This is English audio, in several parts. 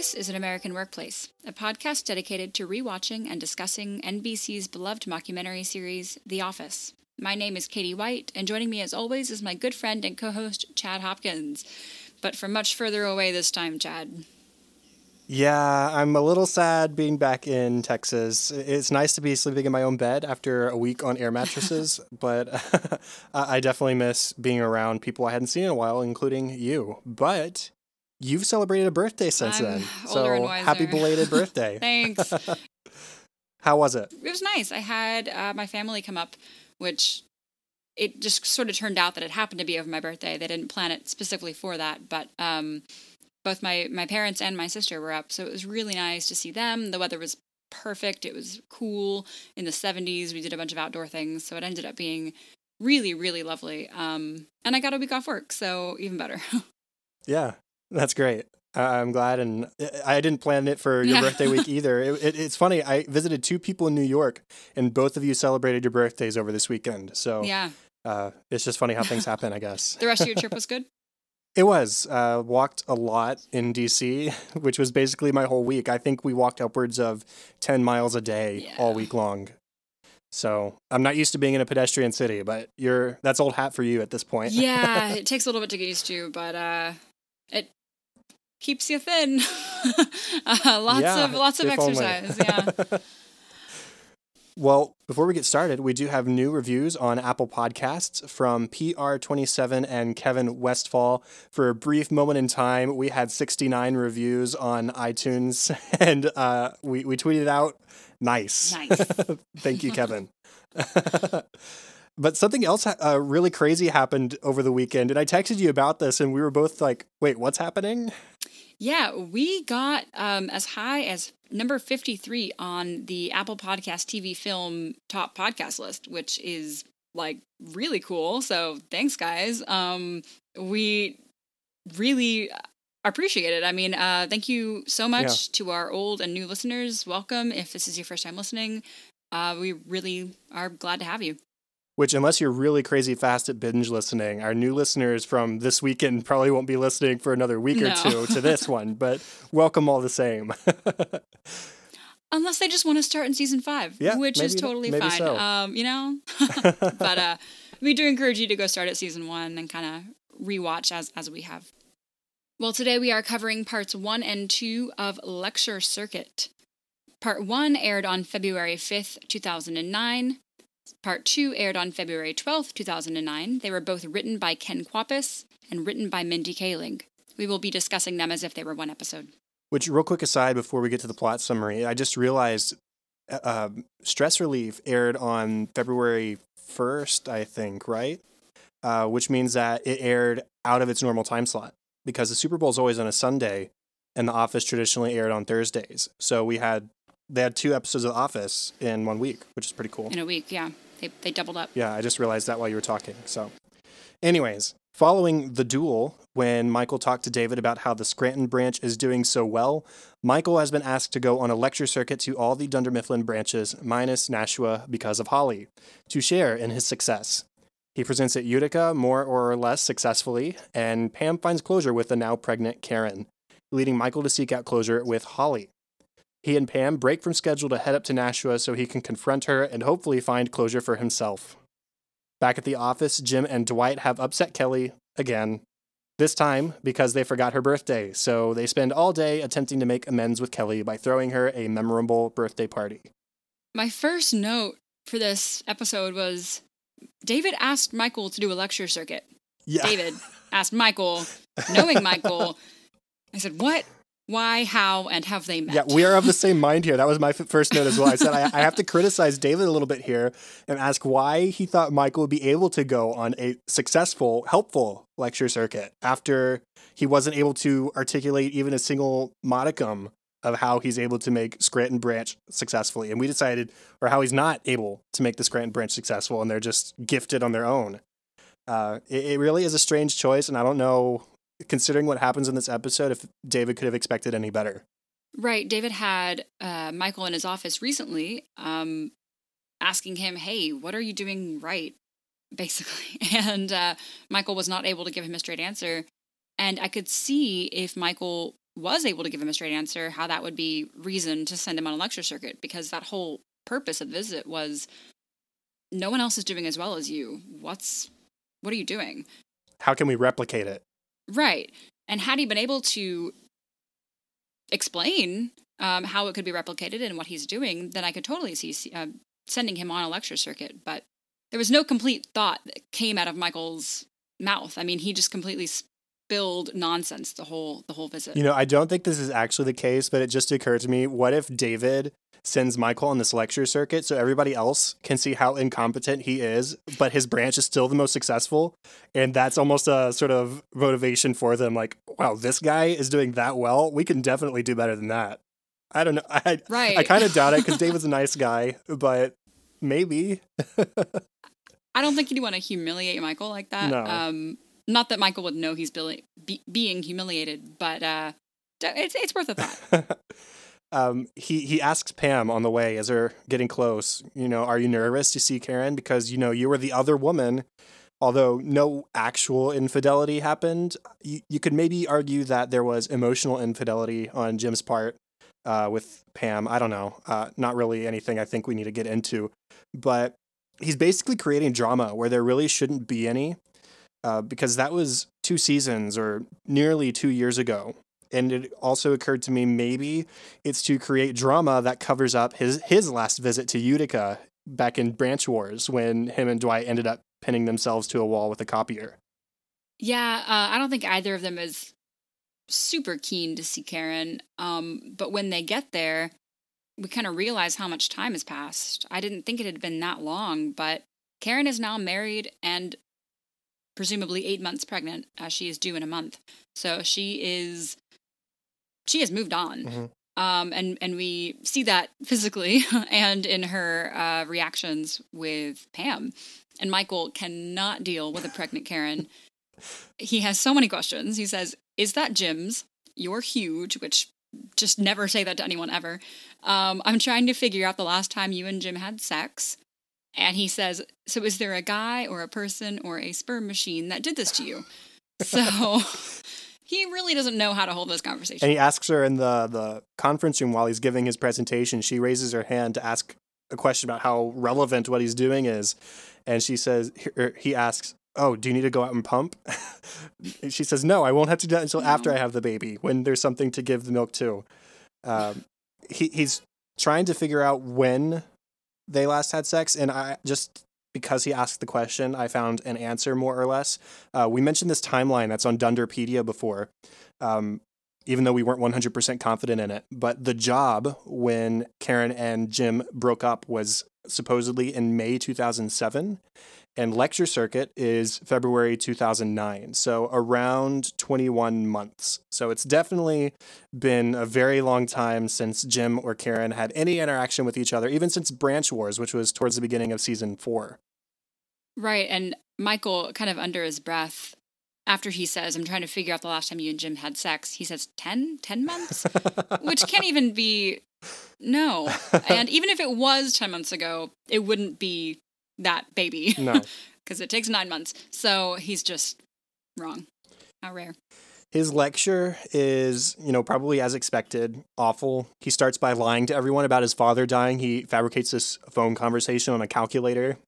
This is An American Workplace, a podcast dedicated to rewatching and discussing NBC's beloved mockumentary series, The Office. My name is Katie White, and joining me as always is my good friend and co host, Chad Hopkins. But from much further away this time, Chad. Yeah, I'm a little sad being back in Texas. It's nice to be sleeping in my own bed after a week on air mattresses, but I definitely miss being around people I hadn't seen in a while, including you. But you've celebrated a birthday since I'm then. So happy belated birthday. Thanks. How was it? it was nice. I had uh, my family come up, which it just sort of turned out that it happened to be over my birthday. They didn't plan it specifically for that, but um, both my my parents and my sister were up, so it was really nice to see them. The weather was perfect. It was cool in the 70s. We did a bunch of outdoor things, so it ended up being really really lovely. Um, and I got a week off work, so even better. Yeah, that's great. I'm glad, and I didn't plan it for your Yeah. birthday week either. It, it, it's funny. I visited two people in New York, and both of you celebrated your birthdays over this weekend. So yeah. uh, it's just funny how things happen, I guess. The rest of your trip was good. It was. Uh, walked a lot in DC, which was basically my whole week. I think we walked upwards of 10 miles a day all week long. So I'm not used to being in a pedestrian city, but you're that's old hat for you at this point. yeah, it takes a little bit to get used to, but uh, it keeps you thin. uh, lots Yeah, of lots of exercise. Yeah. Well, before we get started, we do have new reviews on Apple Podcasts from PR27 and Kevin Westfall. For a brief moment in time, we had 69 reviews on iTunes, and uh, we, we tweeted out, nice. Nice. Thank you, Kevin. but something else uh, really crazy happened over the weekend, and I texted you about this, and we were both like, wait, what's happening? Yeah, we got um, as high as number 53 on the Apple Podcast TV film top podcast list, which is like really cool. So thanks, guys. Um, we really appreciate it. I mean, uh, thank you so much to our old and new listeners. Welcome. If this is your first time listening, uh, we really are glad to have you. Which, unless you're really crazy fast at binge listening, our new listeners from this weekend probably won't be listening for another week or two to this one, but welcome all the same. Unless they just want to start in season five, Yeah, which is totally maybe fine. so. Um, you know, but uh, we do encourage you to go start at season one and kind of rewatch as as we have. Well, today we are covering parts one and two of Lecture Circuit. Part one aired on February fifth, two thousand and nine. Part two aired on February twelfth, two thousand and nine. They were both written by Ken Kwapis and written by Mindy Kaling. We will be discussing them as if they were one episode. Which, real quick aside before we get to the plot summary, I just realized uh, um, Stress Relief aired on February 1st, I think, right? Uh, which means that it aired out of its normal time slot because the Super Bowl is always on a Sunday and The Office traditionally aired on Thursdays. So we had, they had two episodes of The Office in one week, which is pretty cool. In a week, yeah. They, they doubled up. Yeah, I just realized that while you were talking. So, anyways, following the duel, when Michael talked to David about how the Scranton branch is doing so well, Michael has been asked to go on a lecture circuit to all the Dunder Mifflin branches, minus Nashua because of Holly, to share in his success. He presents at Utica more or less successfully, and Pam finds closure with the now pregnant Karen, leading Michael to seek out closure with Holly. He and Pam break from schedule to head up to Nashua so he can confront her and hopefully find closure for himself. Back at the office, Jim and Dwight have upset Kelly again. This time because they forgot her birthday, so they spend all day attempting to make amends with Kelly by throwing her a memorable birthday party. My first note for this episode was David asked Michael to do a lecture circuit. Yeah. David asked Michael, knowing Michael, I said, What, why, how, and have they met? Yeah, we are of the same mind here. That was my first note as well. I said I, I have to criticize David a little bit here and ask why he thought Michael would be able to go on a successful, helpful lecture circuit after he wasn't able to articulate even a single modicum of how he's able to make Scranton Branch successfully. And we decided, or how he's not able to make the Scranton Branch successful, and they're just gifted on their own. Uh, it, it really is a strange choice, and I don't know, considering what happens in this episode, if David could have expected any better. Right. David had uh, Michael in his office recently um, asking him, Hey, what are you doing right? Basically. And uh, Michael was not able to give him a straight answer. And I could see if Michael was able to give him a straight answer, how that would be reason to send him on a lecture circuit because that whole purpose of the visit was no one else is doing as well as you. What's what are you doing? How can we replicate it? Right. And had he been able to explain um, how it could be replicated and what he's doing, then I could totally see uh, sending him on a lecture circuit. But there was no complete thought that came out of Michael's mouth. I mean, he just completely spilled nonsense the whole the whole visit. You know, I don't think this is actually the case, but it just occurred to me: what if David sends Michael on this lecture circuit so everybody else can see how incompetent he is, but his branch is still the most successful. And that's almost a sort of motivation for them like, wow, this guy is doing that well. We can definitely do better than that. I don't know. I, right. I kind of doubt it because David's a nice guy, but maybe. I don't think you'd want to humiliate Michael like that. No. Um, not that Michael would know he's be- being humiliated, but uh, it's it's worth a thought. um, he he asks Pam on the way as they're getting close. You know, are you nervous to see Karen because you know you were the other woman. Although no actual infidelity happened, you, you could maybe argue that there was emotional infidelity on Jim's part uh, with Pam. I don't know. Uh, not really anything I think we need to get into. But he's basically creating drama where there really shouldn't be any uh, because that was two seasons or nearly two years ago and it also occurred to me maybe it's to create drama that covers up his his last visit to Utica back in Branch Wars when him and Dwight ended up pinning themselves to a wall with a copier. Yeah, uh, I don't think either of them is super keen to see Karen. Um, but when they get there, we kind of realize how much time has passed. I didn't think it had been that long, but Karen is now married and presumably eight months pregnant, as she is due in a month. So she is she has moved on. Mm-hmm. Um, and and we see that physically and in her uh, reactions with Pam. And Michael cannot deal with a pregnant Karen. he has so many questions. He says, "Is that Jim's? You're huge," which just never say that to anyone ever. Um, I'm trying to figure out the last time you and Jim had sex. And he says, So is there a guy or a person or a sperm machine that did this to you? So he really doesn't know how to hold this conversation. And he asks her in the, the conference room while he's giving his presentation, she raises her hand to ask a question about how relevant what he's doing is. And she says, he asks, Oh, do you need to go out and pump? she says, No, I won't have to do that until no. after I have the baby, when there's something to give the milk to. Um, he, he's trying to figure out when they last had sex. And I just because he asked the question, I found an answer more or less. Uh, we mentioned this timeline that's on Dunderpedia before, um, even though we weren't 100% confident in it. But the job when Karen and Jim broke up was supposedly in May 2007 and lecture circuit is February 2009. So around 21 months. So it's definitely been a very long time since Jim or Karen had any interaction with each other, even since Branch Wars, which was towards the beginning of season four. Right. And Michael, kind of under his breath, after he says, I'm trying to figure out the last time you and Jim had sex, he says 10, 10 months, which can't even be. No. And even if it was 10 months ago, it wouldn't be that baby. No. Because it takes nine months. So he's just wrong. How rare. His lecture is, you know, probably as expected, awful. He starts by lying to everyone about his father dying. He fabricates this phone conversation on a calculator.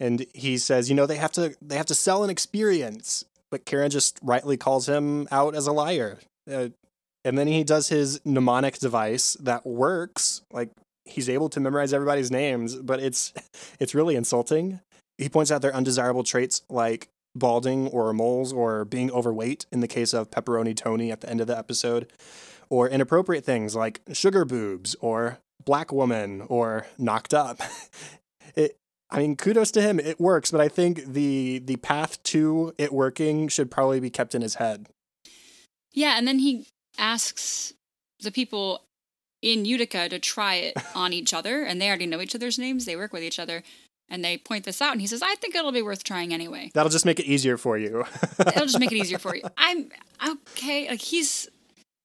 And he says, you know, they have to they have to sell an experience. But Karen just rightly calls him out as a liar. Uh, and then he does his mnemonic device that works. Like he's able to memorize everybody's names, but it's it's really insulting. He points out their undesirable traits like balding or moles or being overweight in the case of Pepperoni Tony at the end of the episode, or inappropriate things like sugar boobs or black woman or knocked up. It I mean, kudos to him. It works, but I think the the path to it working should probably be kept in his head. Yeah, and then he asks the people in Utica to try it on each other, and they already know each other's names. They work with each other, and they point this out. And he says, "I think it'll be worth trying anyway." That'll just make it easier for you. it'll just make it easier for you. I'm okay. Like he's,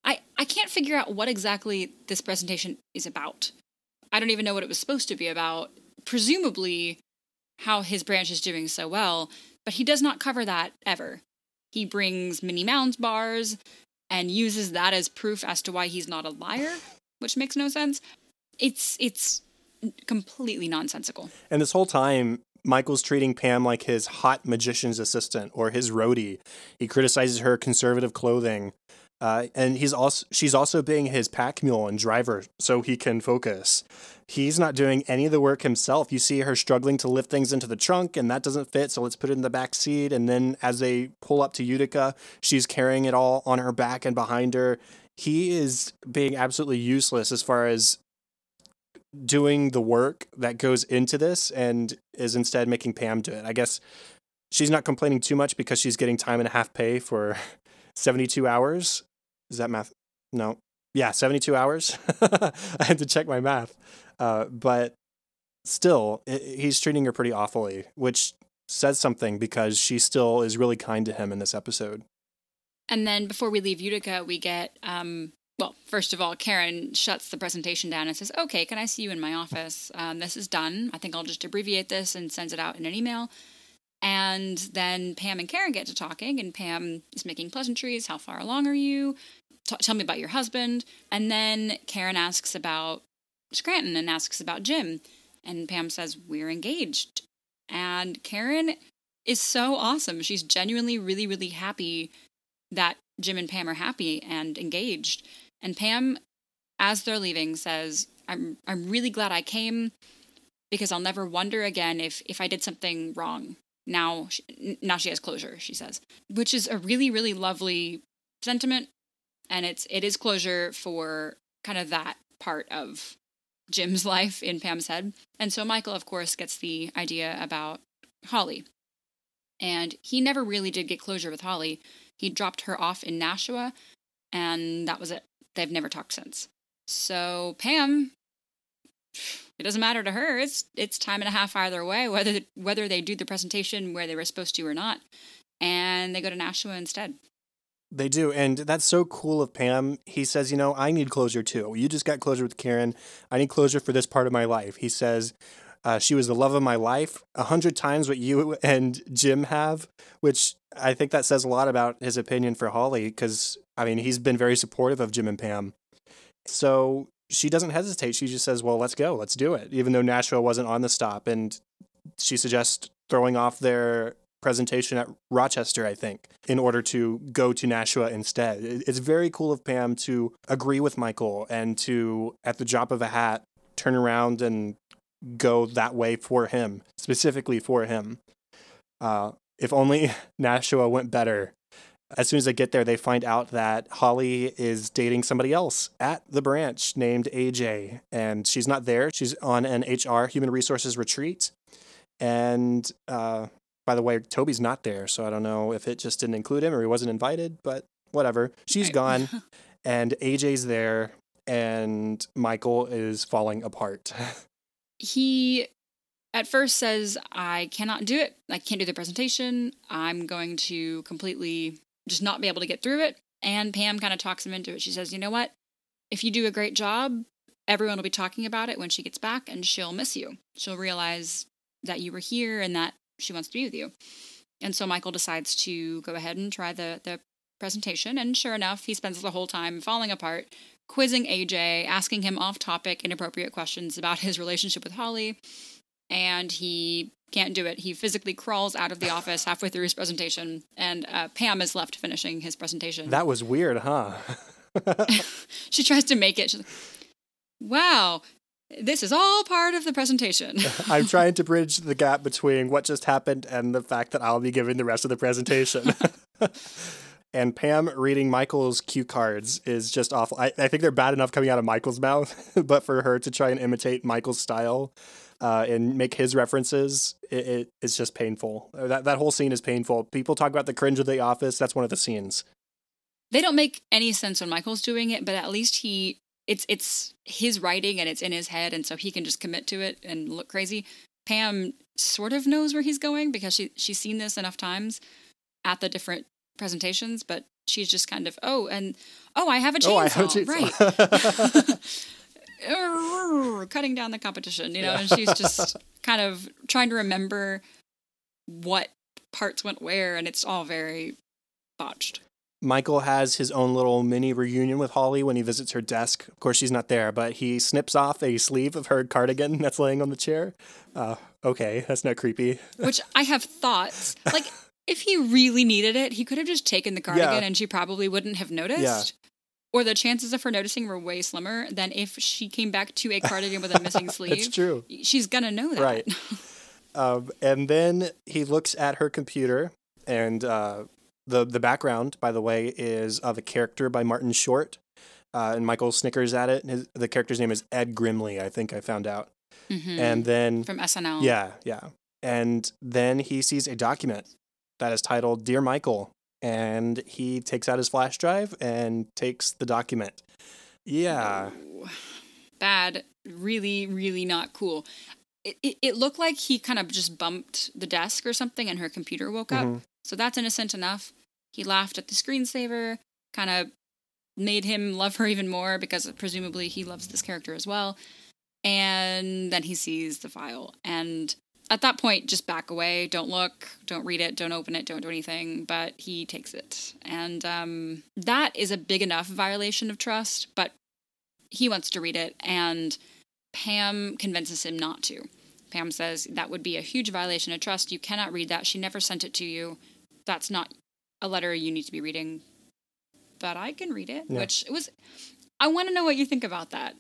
I I can't figure out what exactly this presentation is about. I don't even know what it was supposed to be about. Presumably, how his branch is doing so well, but he does not cover that ever. He brings Minnie Mound's bars and uses that as proof as to why he's not a liar, which makes no sense. It's it's completely nonsensical. And this whole time, Michael's treating Pam like his hot magician's assistant or his roadie. He criticizes her conservative clothing. Uh, and he's also she's also being his pack mule and driver so he can focus. He's not doing any of the work himself. You see her struggling to lift things into the trunk, and that doesn't fit, so let's put it in the back seat. And then as they pull up to Utica, she's carrying it all on her back and behind her. He is being absolutely useless as far as doing the work that goes into this and is instead making Pam do it. I guess she's not complaining too much because she's getting time and a half pay for 72 hours. Is that math? No. Yeah, 72 hours. I had to check my math. Uh, but still, he's treating her pretty awfully, which says something because she still is really kind to him in this episode. And then before we leave Utica, we get um, well, first of all, Karen shuts the presentation down and says, Okay, can I see you in my office? Um, this is done. I think I'll just abbreviate this and sends it out in an email. And then Pam and Karen get to talking, and Pam is making pleasantries. How far along are you? T- tell me about your husband. And then Karen asks about Scranton and asks about Jim. And Pam says, We're engaged. And Karen is so awesome. She's genuinely really, really happy that Jim and Pam are happy and engaged. And Pam, as they're leaving, says, I'm, I'm really glad I came because I'll never wonder again if, if I did something wrong. Now, she, now she has closure, she says, which is a really, really lovely sentiment. And it's, it is closure for kind of that part of Jim's life in Pam's head. And so Michael, of course, gets the idea about Holly. And he never really did get closure with Holly he dropped her off in Nashua, and that was it. They've never talked since. So Pam, it doesn't matter to her. It's it's time and a half either way, whether whether they do the presentation where they were supposed to or not, and they go to Nashua instead. They do, and that's so cool of Pam. He says, "You know, I need closure too. You just got closure with Karen. I need closure for this part of my life." He says, uh, she was the love of my life, a hundred times what you and Jim have, which I think that says a lot about his opinion for Holly, because I mean he's been very supportive of Jim and Pam. So she doesn't hesitate. She just says, "Well, let's go, let's do it," even though Nashville wasn't on the stop, and she suggests throwing off their presentation at Rochester, I think, in order to go to Nashua instead. It's very cool of Pam to agree with Michael and to, at the drop of a hat, turn around and go that way for him, specifically for him. Uh, if only Nashua went better. As soon as they get there, they find out that Holly is dating somebody else at the branch named AJ, and she's not there. She's on an HR human resources retreat. And uh, by the way, Toby's not there, so I don't know if it just didn't include him or he wasn't invited, but whatever. She's right. gone, and AJ's there, and Michael is falling apart. he at first says, I cannot do it. I can't do the presentation. I'm going to completely just not be able to get through it. And Pam kind of talks him into it. She says, You know what? If you do a great job, everyone will be talking about it when she gets back and she'll miss you. She'll realize that you were here and that she wants to be with you. And so Michael decides to go ahead and try the, the presentation. And sure enough, he spends the whole time falling apart, quizzing AJ, asking him off topic, inappropriate questions about his relationship with Holly. And he can't do it. He physically crawls out of the office halfway through his presentation, and uh, Pam is left finishing his presentation. That was weird, huh? she tries to make it. She's like, wow, this is all part of the presentation. I'm trying to bridge the gap between what just happened and the fact that I'll be giving the rest of the presentation and Pam reading Michael's cue cards is just awful. I, I think they're bad enough coming out of Michael's mouth, but for her to try and imitate Michael's style uh, and make his references, it, it, it's just painful. That that whole scene is painful. People talk about the cringe of the office. That's one of the scenes. They don't make any sense when Michael's doing it, but at least he it's it's his writing and it's in his head, and so he can just commit to it and look crazy. Pam sort of knows where he's going because she she's seen this enough times at the different presentations, but she's just kind of, oh, and oh, I have a chainsaw, oh, I have a chainsaw. right? Cutting down the competition, you know, yeah. and she's just kind of trying to remember what parts went where, and it's all very botched. Michael has his own little mini reunion with Holly when he visits her desk. Of course, she's not there, but he snips off a sleeve of her cardigan that's laying on the chair. Uh, okay, that's not creepy. Which I have thoughts. Like, if he really needed it, he could have just taken the cardigan Yeah. and she probably wouldn't have noticed. Or the chances of her noticing were way slimmer than if she came back to a cardigan with a missing sleeve. That's true. She's gonna know that. Right. Um, and then he looks at her computer, and uh, the the background, by the way, is of a character by Martin Short. Uh, and Michael snickers at it. His, the character's name is Ed Grimley, I think I found out. Mhm. And then, From SNL. yeah, yeah. And then he sees a document that is titled Dear Michael. And he takes out his flash drive and takes the document. Yeah. Ooh. Bad. Really, really not cool. It, it, it looked like he kind of just bumped the desk or something and her computer woke up. Mhm. So that's innocent enough. He laughed at the screensaver, kind of made him love her even more because presumably he loves this character as well. And then he sees the file. And at that point, just back away. Don't look, don't read it, don't open it, don't do anything. But he takes it. And um, that is a big enough violation of trust, but he wants to read it. And Pam convinces him not to. Pam says that would be a huge violation of trust. You cannot read that. She never sent it to you. That's not a letter you need to be reading. But I can read it, Yeah. which was. I want to know what you think about that.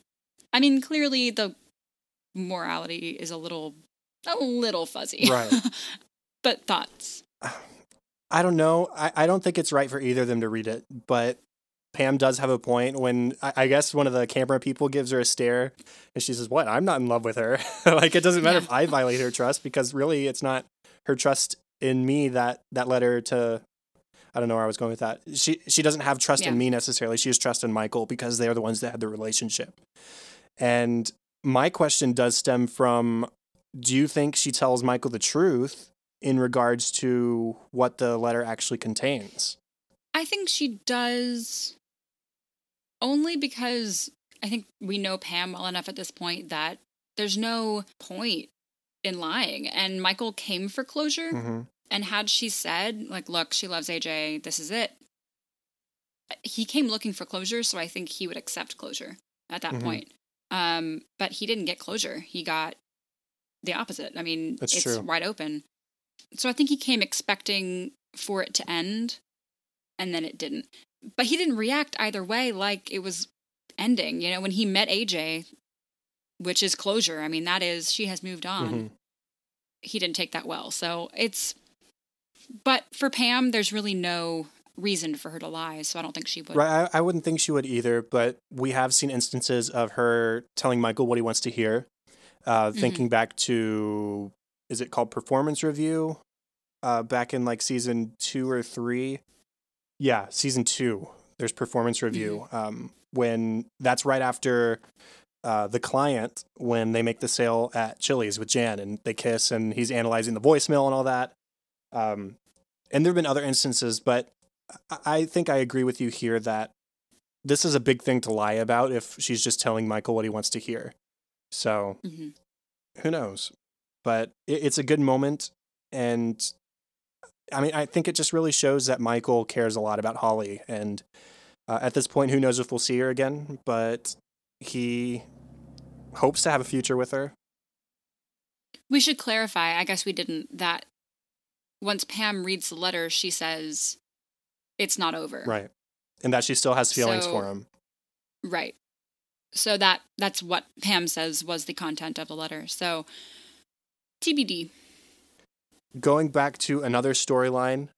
I mean, clearly the morality is a little, a little fuzzy. Right. but thoughts. I don't know. I, I don't think it's right for either of them to read it, but Pam does have a point when I, I guess one of the camera people gives her a stare and she says, What? I'm not in love with her. like, it doesn't matter Yeah. if I violate her trust because really it's not her trust in me that that led her to. I don't know where I was going with that. She she doesn't have trust in me necessarily. She has trust in Michael because they're the ones that had the relationship. And my question does stem from do you think she tells Michael the truth in regards to what the letter actually contains? I think she does only because I think we know Pam well enough at this point that there's no point in lying. And Michael came for closure. Mm-hmm. And had she said, like, look, she loves AJ, this is it, he came looking for closure. So I think he would accept closure at that Mhm. point. Um, but he didn't get closure. He got the opposite. I mean, That's it's true. wide open. So I think he came expecting for it to end and then it didn't. But he didn't react either way like it was ending. You know, when he met AJ, which is closure, I mean, that is, she has moved on Mhm. he didn't take that well. So it's, but for Pam, there's really no reason for her to lie. So I don't think she would. Right. I, I wouldn't think she would either, but we have seen instances of her telling Michael what he wants to hear. Uh, Mm-hmm. Thinking back to, is it called Performance Review? Uh, back in like season two or three. Yeah, season two. There's Performance Review. Mm-hmm. Um, when that's right after uh, the client, when they make the sale at Chili's with Jan and they kiss and he's analyzing the voicemail and all that. Um, and there have been other instances, but I- I think I agree with you here that this is a big thing to lie about if she's just telling Michael what he wants to hear. So hmm who knows? But it, it's a good moment. And I mean, I think it just really shows that Michael cares a lot about Holly. And uh, at this point, who knows if we'll see her again, but he hopes to have a future with her. We should clarify, I guess we didn't, that once Pam reads the letter, she says it's not over. Right. And that she still has feelings So- for him. Right. So that that's what Pam says was the content of the letter. So TBD. going back to another storyline,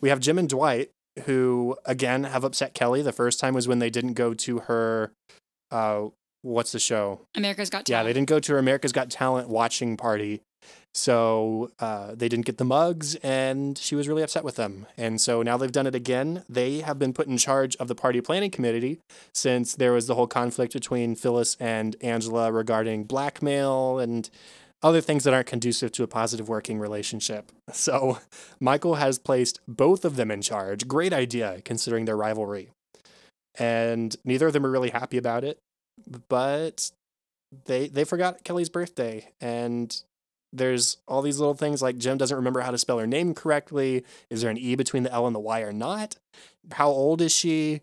we have Jim and Dwight, who again have upset Kelly. The first time was when they didn't go to her, uh, what's the show? America's Got Talent. Yeah, they didn't go to her America's Got Talent watching party. So uh, they didn't get the mugs, and she was really upset with them. And so now they've done it again. They have been put in charge of the party planning committee since there was the whole conflict between Phyllis and Angela regarding blackmail and other things that aren't conducive to a positive working relationship. So Michael has placed both of them in charge. Great idea considering their rivalry. And neither of them are really happy about it, but they they forgot Kelly's birthday and there's all these little things like Jim doesn't remember how to spell her name correctly. Is there an E between the L and the Y or not? How old is she?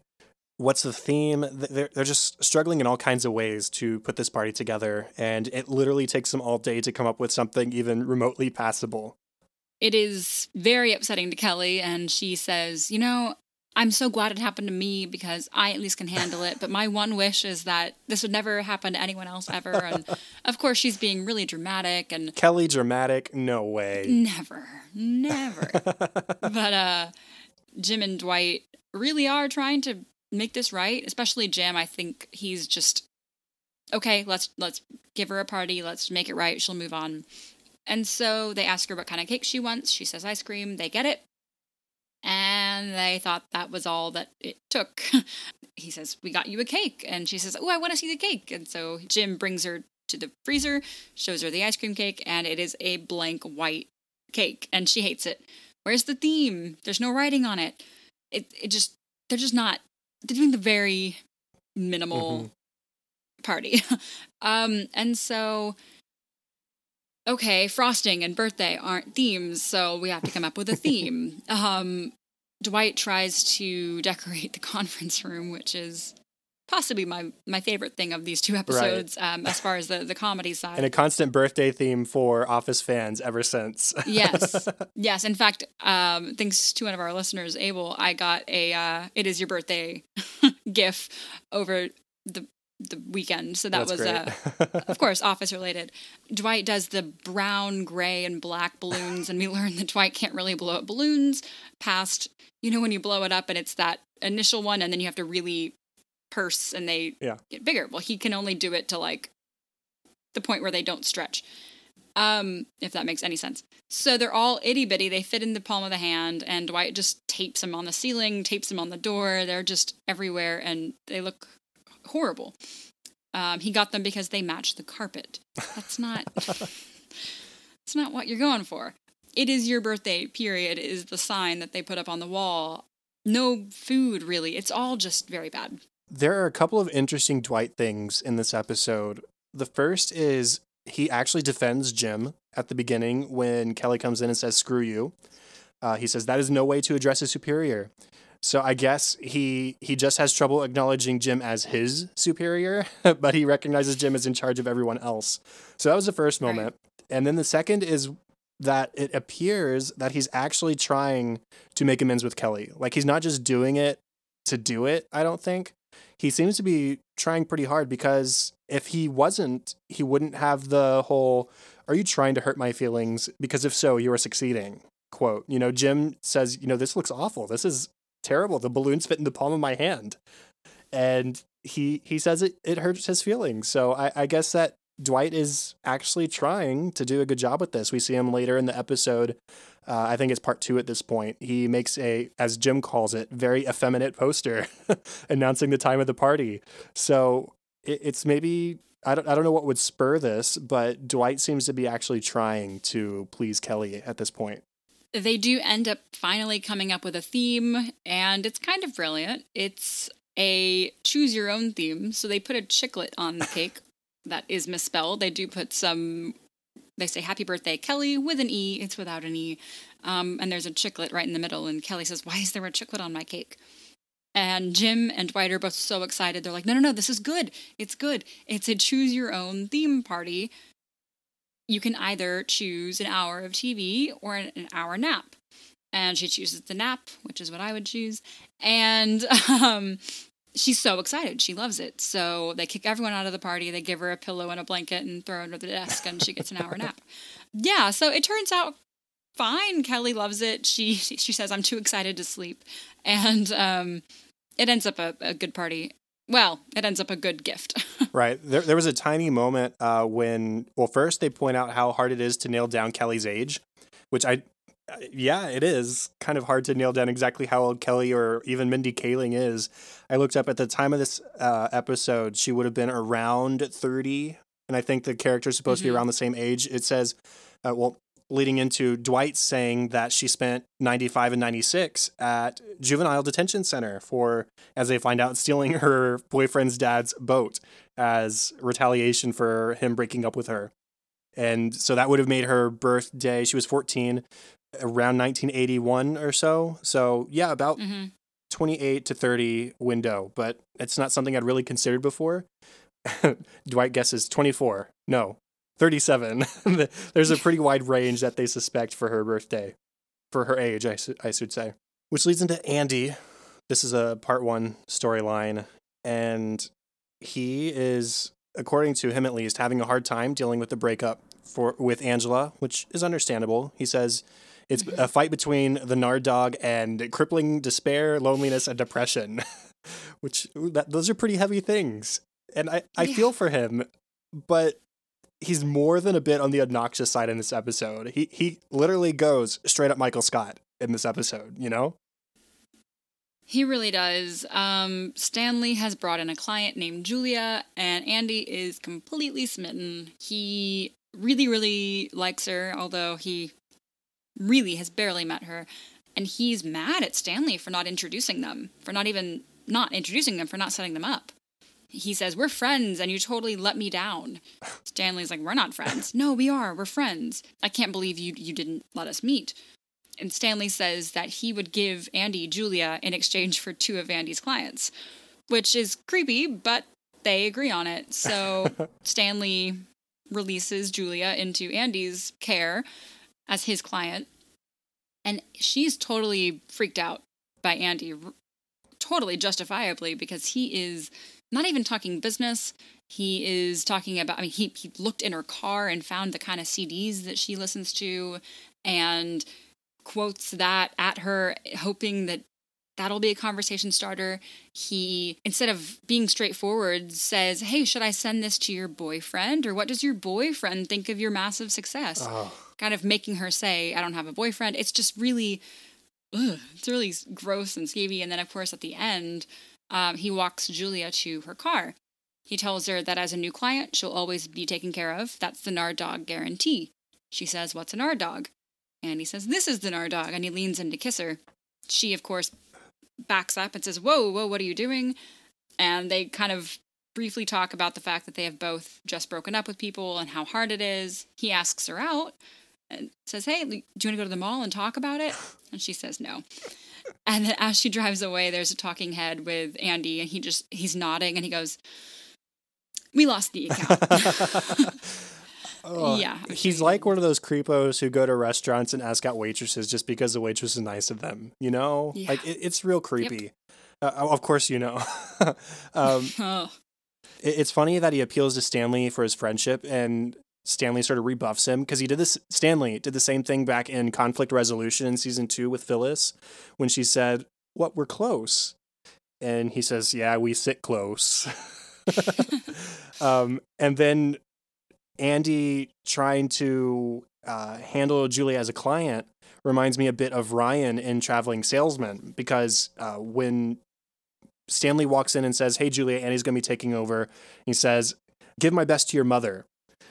What's the theme? They're, they're just struggling in all kinds of ways to put this party together. And it literally takes them all day to come up with something even remotely passable. It is very upsetting to Kelly. And she says, You know, I'm so glad it happened to me because I at least can handle it. But my one wish is that this would never happen to anyone else ever. And of course, she's being really dramatic and Kelly dramatic, no way. Never, never. but uh, Jim and Dwight really are trying to make this right. Especially Jim. I think he's just okay. Let's let's give her a party. Let's make it right. She'll move on. And so they ask her what kind of cake she wants. She says ice cream. They get it and they thought that was all that it took. he says, We got you a cake. And she says, Oh, I want to see the cake. And so Jim brings her to the freezer, shows her the ice cream cake, and it is a blank white cake. And she hates it. Where's the theme? There's no writing on it. It, it just, they're just not, they're doing the very minimal mm-hmm. party. um, and so okay, frosting and birthday aren't themes, so we have to come up with a theme. um, Dwight tries to decorate the conference room, which is possibly my my favorite thing of these two episodes right. um, as far as the the comedy side and a constant birthday theme for office fans ever since yes yes in fact um, thanks to one of our listeners abel i got a uh, it is your birthday gif over the the weekend. So that That's was, uh, of course, office related. Dwight does the brown, gray, and black balloons, and we learn that Dwight can't really blow up balloons past, you know, when you blow it up and it's that initial one, and then you have to really purse and they yeah. get bigger. Well, he can only do it to like the point where they don't stretch. Um, if that makes any sense. So they're all itty bitty. They fit in the palm of the hand, and Dwight just tapes them on the ceiling, tapes them on the door. They're just everywhere, and they look horrible. Um, he got them because they match the carpet. That's not. that's not what you're going for. It is your birthday. Period. Is the sign that they put up on the wall. No food, really. It's all just very bad. There are a couple of interesting Dwight things in this episode. The first is he actually defends Jim at the beginning when Kelly comes in and says, screw you. Uh, he says, that is no way to address a superior. So I guess he he just has trouble acknowledging Jim as his superior, but he recognizes Jim as in charge of everyone else. So that was the first moment. Right. And then the second is that it appears that he's actually trying to make amends with Kelly. Like he's not just doing it to do it, I don't think. He seems to be trying pretty hard because if he wasn't, he wouldn't have the whole are you trying to hurt my feelings? Because if so, you are succeeding quote. You know, Jim says, you know, this looks awful. This is terrible. The balloons fit in the palm of my hand. And he he says it, it hurts his feelings. So I, I guess that Dwight is actually trying to do a good job with this. We see him later in the episode. Uh, I think it's part two at this point. He makes a, as Jim calls it, very effeminate poster announcing the time of the party. So it, it's maybe I don't I don't know what would spur this, but Dwight seems to be actually trying to please Kelly at this point they do end up finally coming up with a theme, and it's kind of brilliant. It's a choose your own theme. So they put a chiclet on the cake that is misspelled. They do put some, they say happy birthday, Kelly, with an E. It's without an E. Um, and there's a chiclet right in the middle. And Kelly says, Why is there a chiclet on my cake? And Jim and Dwight are both so excited. They're like, No, no, no, this is good. It's good. It's a choose your own theme party you can either choose an hour of TV or an hour nap. And she chooses the nap, which is what I would choose. And um, she's so excited. She loves it. So they kick everyone out of the party. They give her a pillow and a blanket and throw her under the desk, and she gets an hour nap. Yeah, so it turns out fine. Kelly loves it. She she says, "I'm too excited to sleep," and um, it ends up a, a good party well, it ends up a good gift. right. There, there was a tiny moment uh, when, well, first they point out how hard it is to nail down Kelly's age, which I, yeah, it is kind of hard to nail down exactly how old Kelly or even Mindy Kaling is. I looked up at the time of this uh, episode, she would have been around 30. And I think the character is supposed mm-hmm. to be mm-hmm. around the same age. It says, uh, well, leading into Dwight saying that she spent 95 and 96 at juvenile detention center for as they find out stealing her boyfriend's dad's boat as retaliation for him breaking up with her. And so that would have made her birthday, she was 14, around 1981 or so. So, yeah, about hmm 28 to 30 window, but it's not something I'd really considered before. Dwight guesses 24. No, 37. There's a pretty wide range that they suspect for her birthday, for her age, I, su- I should say. Which leads into Andy. This is a part one storyline, and he is, according to him at least, having a hard time dealing with the breakup for with Angela, which is understandable. He says it's a fight between the Nard dog and crippling despair, loneliness, and depression, which that, those are pretty heavy things. And I, I Yeah. feel for him, but he's more than a bit on the obnoxious side in this episode. He he literally goes straight up Michael Scott in this episode, you know? He really does. Um, Stanley has brought in a client named Julia, and Andy is completely smitten. He really, really likes her, although he really has barely met her. And he's mad at Stanley for not introducing them, for not even not introducing them, for not setting them up. He says, We're friends, and you totally let me down. Stanley's like, We're not friends. no, we are. We're friends. I can't believe you, you didn't let us meet and Stanley says that he would give Andy Julia in exchange for two of Andy's clients, which is creepy, but they agree on it. So Stanley releases Julia into Andy's care as his client, and she's totally freaked out by Andy, r- totally justifiably, because he is not even talking business. He is talking about, I mean, he, he looked in her car and found the kind of CDs that she listens to and quotes that at her, hoping that that'll be a conversation starter. He, instead of being straightforward, says, Hey, should I send this to your boyfriend? Or what does your boyfriend think of your massive success? Oh, Kind of making her say, I don't have a boyfriend. It's just really, ugh, it's really gross and skeevy. And then, of course, at the end, um, he walks Julia to her car. He tells her that as a new client, she'll always be taken care of. That's the Nard dog guarantee. She says, What's a Nard dog? And he says, This is the Nard dog. And he leans in to kiss her. She, of course, backs up and says, Whoa, whoa, what are you doing? And they kind of briefly talk about the fact that they have both just broken up with people and how hard it is. He asks her out and says, Hey, do you want to go to the mall and talk about it? And she says, No. And then as she drives away, there's a talking head with Andy, and he just, he's nodding and he goes, We lost the account. Oh, Yeah, He's like one of those creepos who go to restaurants and ask out waitresses just because the waitress is nice of them. You know, Yeah. like it, it's real creepy. Uh, of course, you know. um, oh, it- it's funny that he appeals to Stanley for his friendship, and Stanley sort of rebuffs him because he did this. Stanley did the same thing back in conflict resolution in season two with Phyllis when she said, "What we're close," and he says, "Yeah, we sit close." um, and then Andy trying to uh, handle Julia as a client reminds me a bit of Ryan in Traveling Salesman because uh, when Stanley walks in and says, "Hey, Julia, Andy's going to be taking over," he says, "Give my best to your mother."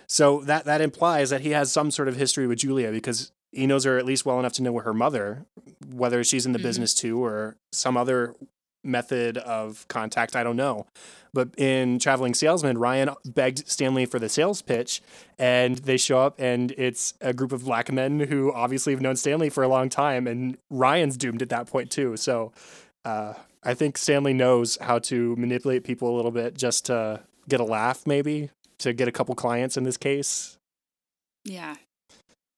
So that that implies that he has some sort of history with Julia because he knows her at least well enough to know her mother, whether she's in the Mhm. business too or some other method of contact. I don't know. But in Traveling Salesman, Ryan begged Stanley for the sales pitch, and they show up, and it's a group of black men who obviously have known Stanley for a long time, and Ryan's doomed at that point too. So uh, I think Stanley knows how to manipulate people a little bit just to get a laugh, maybe to get a couple clients in this case. yeah.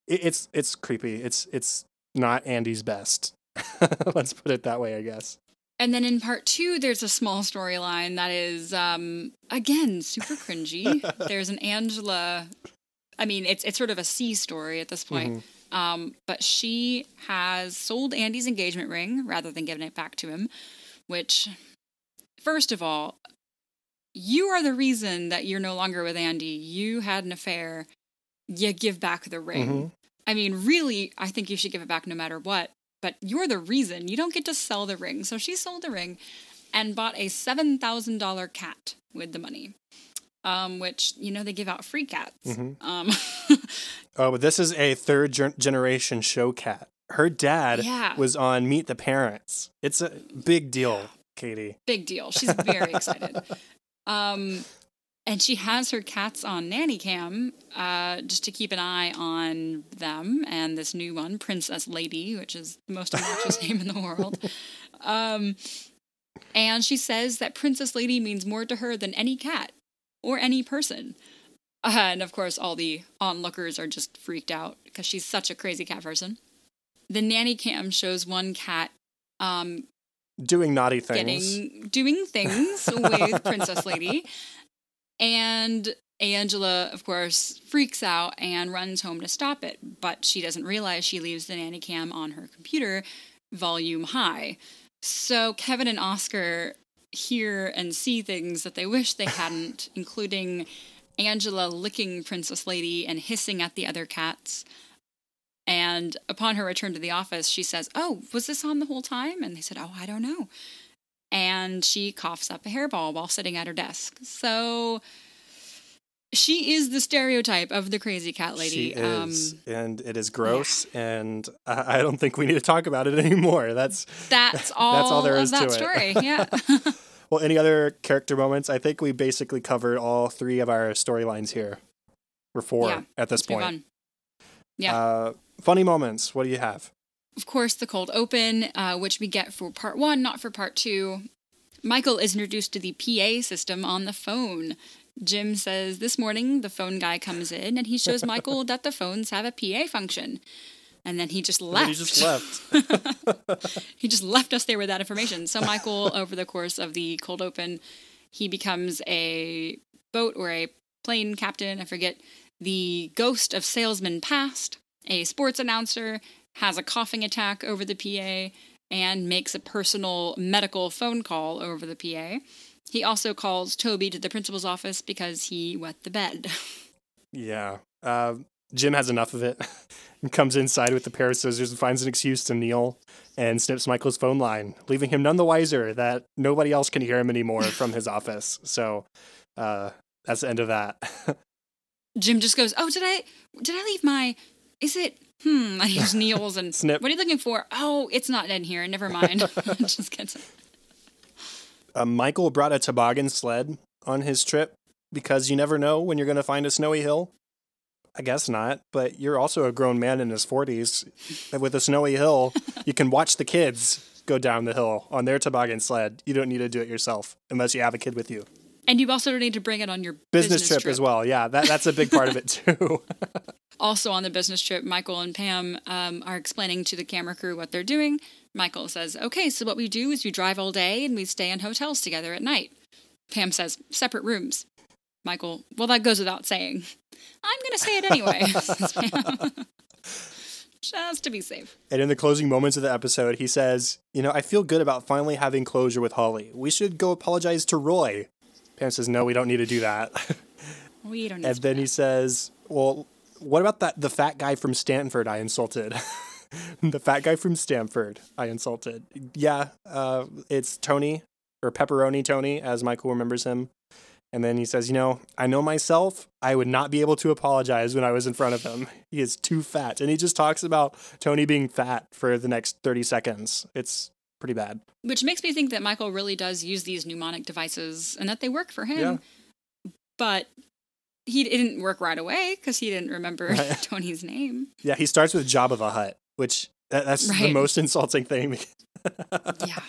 It, it's it's creepy. It's it's not Andy's best. Let's put it that way, I guess. And then in part two, there's a small storyline that is, um, again, super cringy. there's an Angela. I mean, it's it's sort of a C story at this point. Um, but she has sold Andy's engagement ring rather than giving it back to him, which, first of all, you are the reason that you're no longer with Andy. You had an affair. You give back the ring. Mhm. I mean, really, I think you should give it back no matter what. But you're the reason. You don't get to sell the ring. So she sold the ring and bought a $7,000 cat with the money, um, which, you know, they give out free cats. Mhm. Um, Oh, but this is a third gen- generation show cat. Her dad Yeah. was on Meet the Parents. It's a big deal, Katie. big deal. She's very excited. Um, and she has her cats on nanny cam uh, just to keep an eye on them and this new one, Princess Lady, which is the most obnoxious name in the world. Um, and she says that Princess Lady means more to her than any cat or any person. Uh, and of course, all the onlookers are just freaked out because she's such a crazy cat person. The nanny cam shows one cat um, Doing naughty things. getting doing things with Princess Lady, and Angela, of course, freaks out and runs home to stop it. But she doesn't realize she leaves the nanny cam on her computer, volume high. So Kevin and Oscar hear and see things that they wish they hadn't, including Angela licking Princess Lady and hissing at the other cats. And upon her return to the office, she says, Oh, was this on the whole time? And they said, Oh, I don't know. And she coughs up a hairball while sitting at her desk. So she is the stereotype of the crazy cat lady. She is, and it is gross, and I I don't think we need to talk about it anymore. That's That's all, That's all there of that to it. Yeah. well. Any other character moments? I think we basically covered all three of our storylines here, or four Yeah, at this point. Yeah. Uh, funny moments. What do you have? of course, the cold open, uh, which we get for part one, not for part two. Michael is introduced to the PA system on the phone. Jim says this morning the phone guy comes in and he shows Michael that the phones have a PA function. And then he just left. He just left. he just left us there with that information. So Michael, over the course of the cold open, he becomes a boat or a plane captain. I forget the ghost of salesman past, a sports announcer, has a coughing attack over the PA, and makes a personal medical phone call over the PA. He also calls Toby to the principal's office because he wet the bed. Yeah. Uh, Jim has enough of it and comes inside with a pair of scissors and finds an excuse to kneel and snips Michael's phone line, leaving him none the wiser that nobody else can hear him anymore from his office. So uh, that's the end of that. Jim just goes, "Oh, did I did I leave my? Is it? Hmm." I use kneels and Snip. What are you looking for? Oh, it's not in here. Never mind. just gets it. uh, Michael brought a toboggan sled on his trip because you never know when you're going to find a snowy hill. I guess not, but you're also a grown man in his 40s. With a snowy hill, you can watch the kids go down the hill on their toboggan sled. You don't need to do it yourself unless you have a kid with you. And you also don't need to bring it on your Business, trip, as well. Yeah, that, that's a big part of it too. Also on the business trip, Michael and Pam um, are explaining to the camera crew what they're doing. Michael says, "Okay, so what we do is we drive all day and we stay in hotels together at night." Pam says, "Separate rooms." Michael, well, that goes without saying. I'm going to say it anyway. Just to be safe. and in the closing moments of the episode, he says, You know, I feel good about finally having closure with Holly. We should go apologize to Roy. Pam says, No, we don't need to do that. We don't need And then he says, "Well, what about that the fat guy from Stamford I insulted?" the fat guy from Stamford I insulted. Yeah, uh, it's Tony or Pepperoni Tony, as Michael remembers him. And then he says, "You know, I know myself. I would not be able to apologize when I was in front of him. He is too fat." And he just talks about Tony being fat for the next thirty seconds. It's pretty bad. Which makes me think that Michael really does use these mnemonic devices and that they work for him. Yeah. But he it didn't work right away because he didn't remember Right. Tony's name. Yeah, he starts with Jabba the Hutt, which that, that's the most insulting thing. yeah.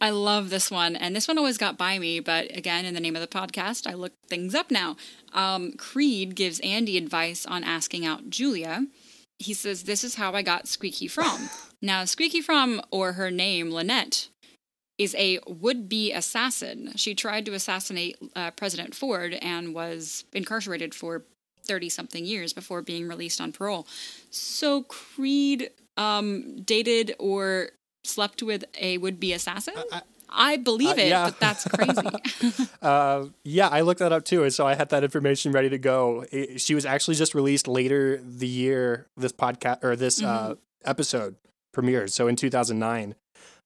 I love this one. And this one always got by me. But again, in the name of the podcast, I look things up now. Um, Creed gives Andy advice on asking out Julia. He says, This is how I got Squeaky Fromme. now, Squeaky Fromme, or her name, Lynette, is a would be assassin. She tried to assassinate uh, President Ford and was incarcerated for 30 something years before being released on parole. So Creed um, dated or slept with a would be assassin? I- I believe Uh, it, yeah. but that's crazy. Uh, yeah, I looked that up too, and so I had that information ready to go. It- she was actually just released later the year this podcast or this uh, episode premiered. So in 2009,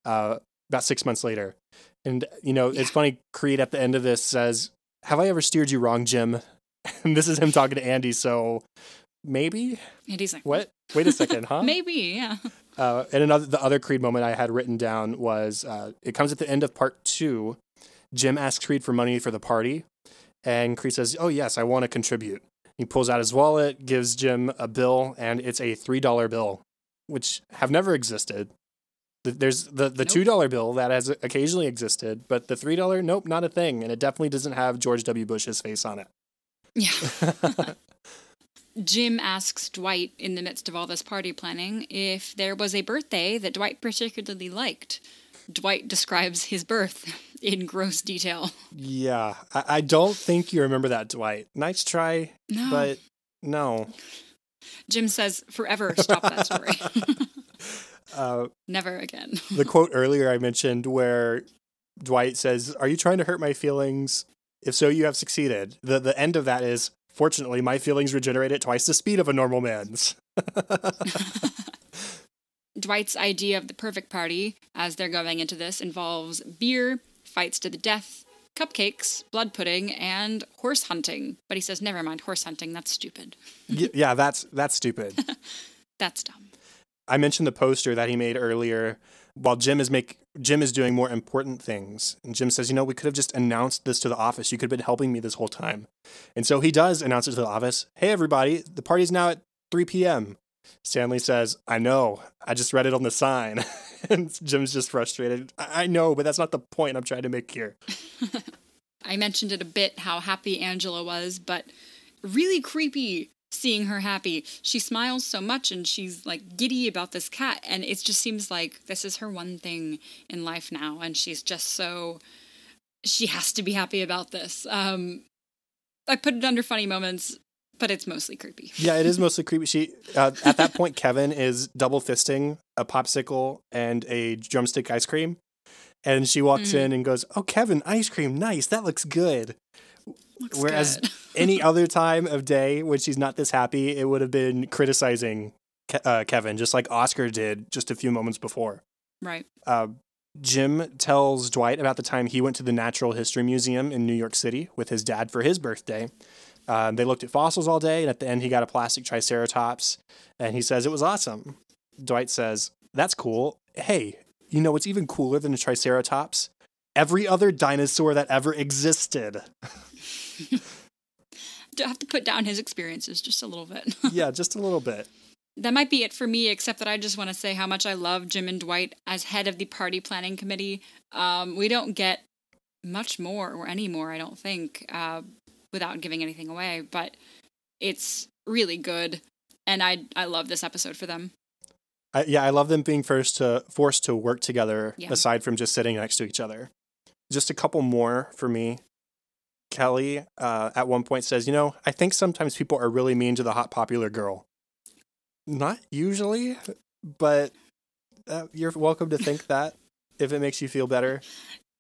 uh, about six months later, and you know it's funny. Creed at the end of this says, "Have I ever steered you wrong, Jim?" And this is him talking to Andy. So maybe and he's like, what? Wait a second, huh? Maybe, yeah. Uh, and another, the other Creed moment I had written down was uh, it comes at the end of part two. Jim asks Creed for money for the party, And Creed says, Oh, yes, I want to contribute. He pulls out his wallet, gives Jim a bill, and it's a $3 bill, which have never existed. Th- There's the, the Nope. $2 bill that has occasionally existed, but the $3, nope, not a thing. And it definitely doesn't have George W. Bush's face on it. Yeah. Jim asks Dwight in the midst of all this party planning if there was a birthday that Dwight particularly liked. Dwight describes his birth in gross detail. Yeah, I, I don't think you remember that, Dwight. Nice try, No. but no. Jim says, forever stop that story. Uh, Never again. the quote earlier I mentioned where Dwight says, Are you trying to hurt my feelings? If so, you have succeeded. The, the end of that is, Fortunately, my feelings regenerate at twice the speed of a normal man's. Dwight's idea of the perfect party, as they're going into this, involves beer, fights to the death, cupcakes, blood pudding, and horse hunting. But he says, never mind, horse hunting, that's stupid. Yeah, that's that's stupid. That's dumb. I mentioned the poster that he made earlier. While Jim is make Jim is doing more important things, and Jim says, "You know, we could have just announced this to the office. You could have been helping me this whole time." And so he does announce it to the office. Hey, everybody, the party's now at 3 p.m. Stanley says, "I know. I just read it on the sign." and Jim's just frustrated. I-, I know, but that's not the point I'm trying to make here. I mentioned it a bit how happy Angela was, but really creepy seeing her happy. She smiles so much and she's like giddy about this cat, and it just seems like this is her one thing in life now, and she's just so. She has to be happy about this. Um, I put it under funny moments, but it's mostly creepy. Yeah, it is mostly creepy. She uh, at that point, Kevin is double fisting a popsicle and a drumstick ice cream, and she walks Mm. in and goes, "Oh, Kevin, ice cream, nice. That looks good." Looks Whereas good. any other time of day when she's not this happy, it would have been criticizing Ke- uh, Kevin, just like Oscar did just a few moments before. right. Uh, Jim tells Dwight about the time he went to the Natural History Museum in New York City with his dad for his birthday. Uh, they looked at fossils all day, and at the end, he got a plastic Triceratops, and he says it was awesome. Dwight says, That's cool. Hey, you know what's even cooler than a Triceratops? Every other dinosaur that ever existed. Do have to put down his experiences just a little bit. yeah, just a little bit. that might be it for me, except that I just want to say how much I love Jim and Dwight as head of the party planning committee. Um, we don't get much more or any more, I don't think, uh, without giving anything away, but it's really good. And I, I love this episode for them. I, yeah, I love them being first to forced to work together Yeah. aside from just sitting next to each other. Just a couple more for me. Kelly uh, at one point says, "You know, I think sometimes people are really mean to the hot popular girl. Not usually, but uh, you're welcome to think that if it makes you feel better.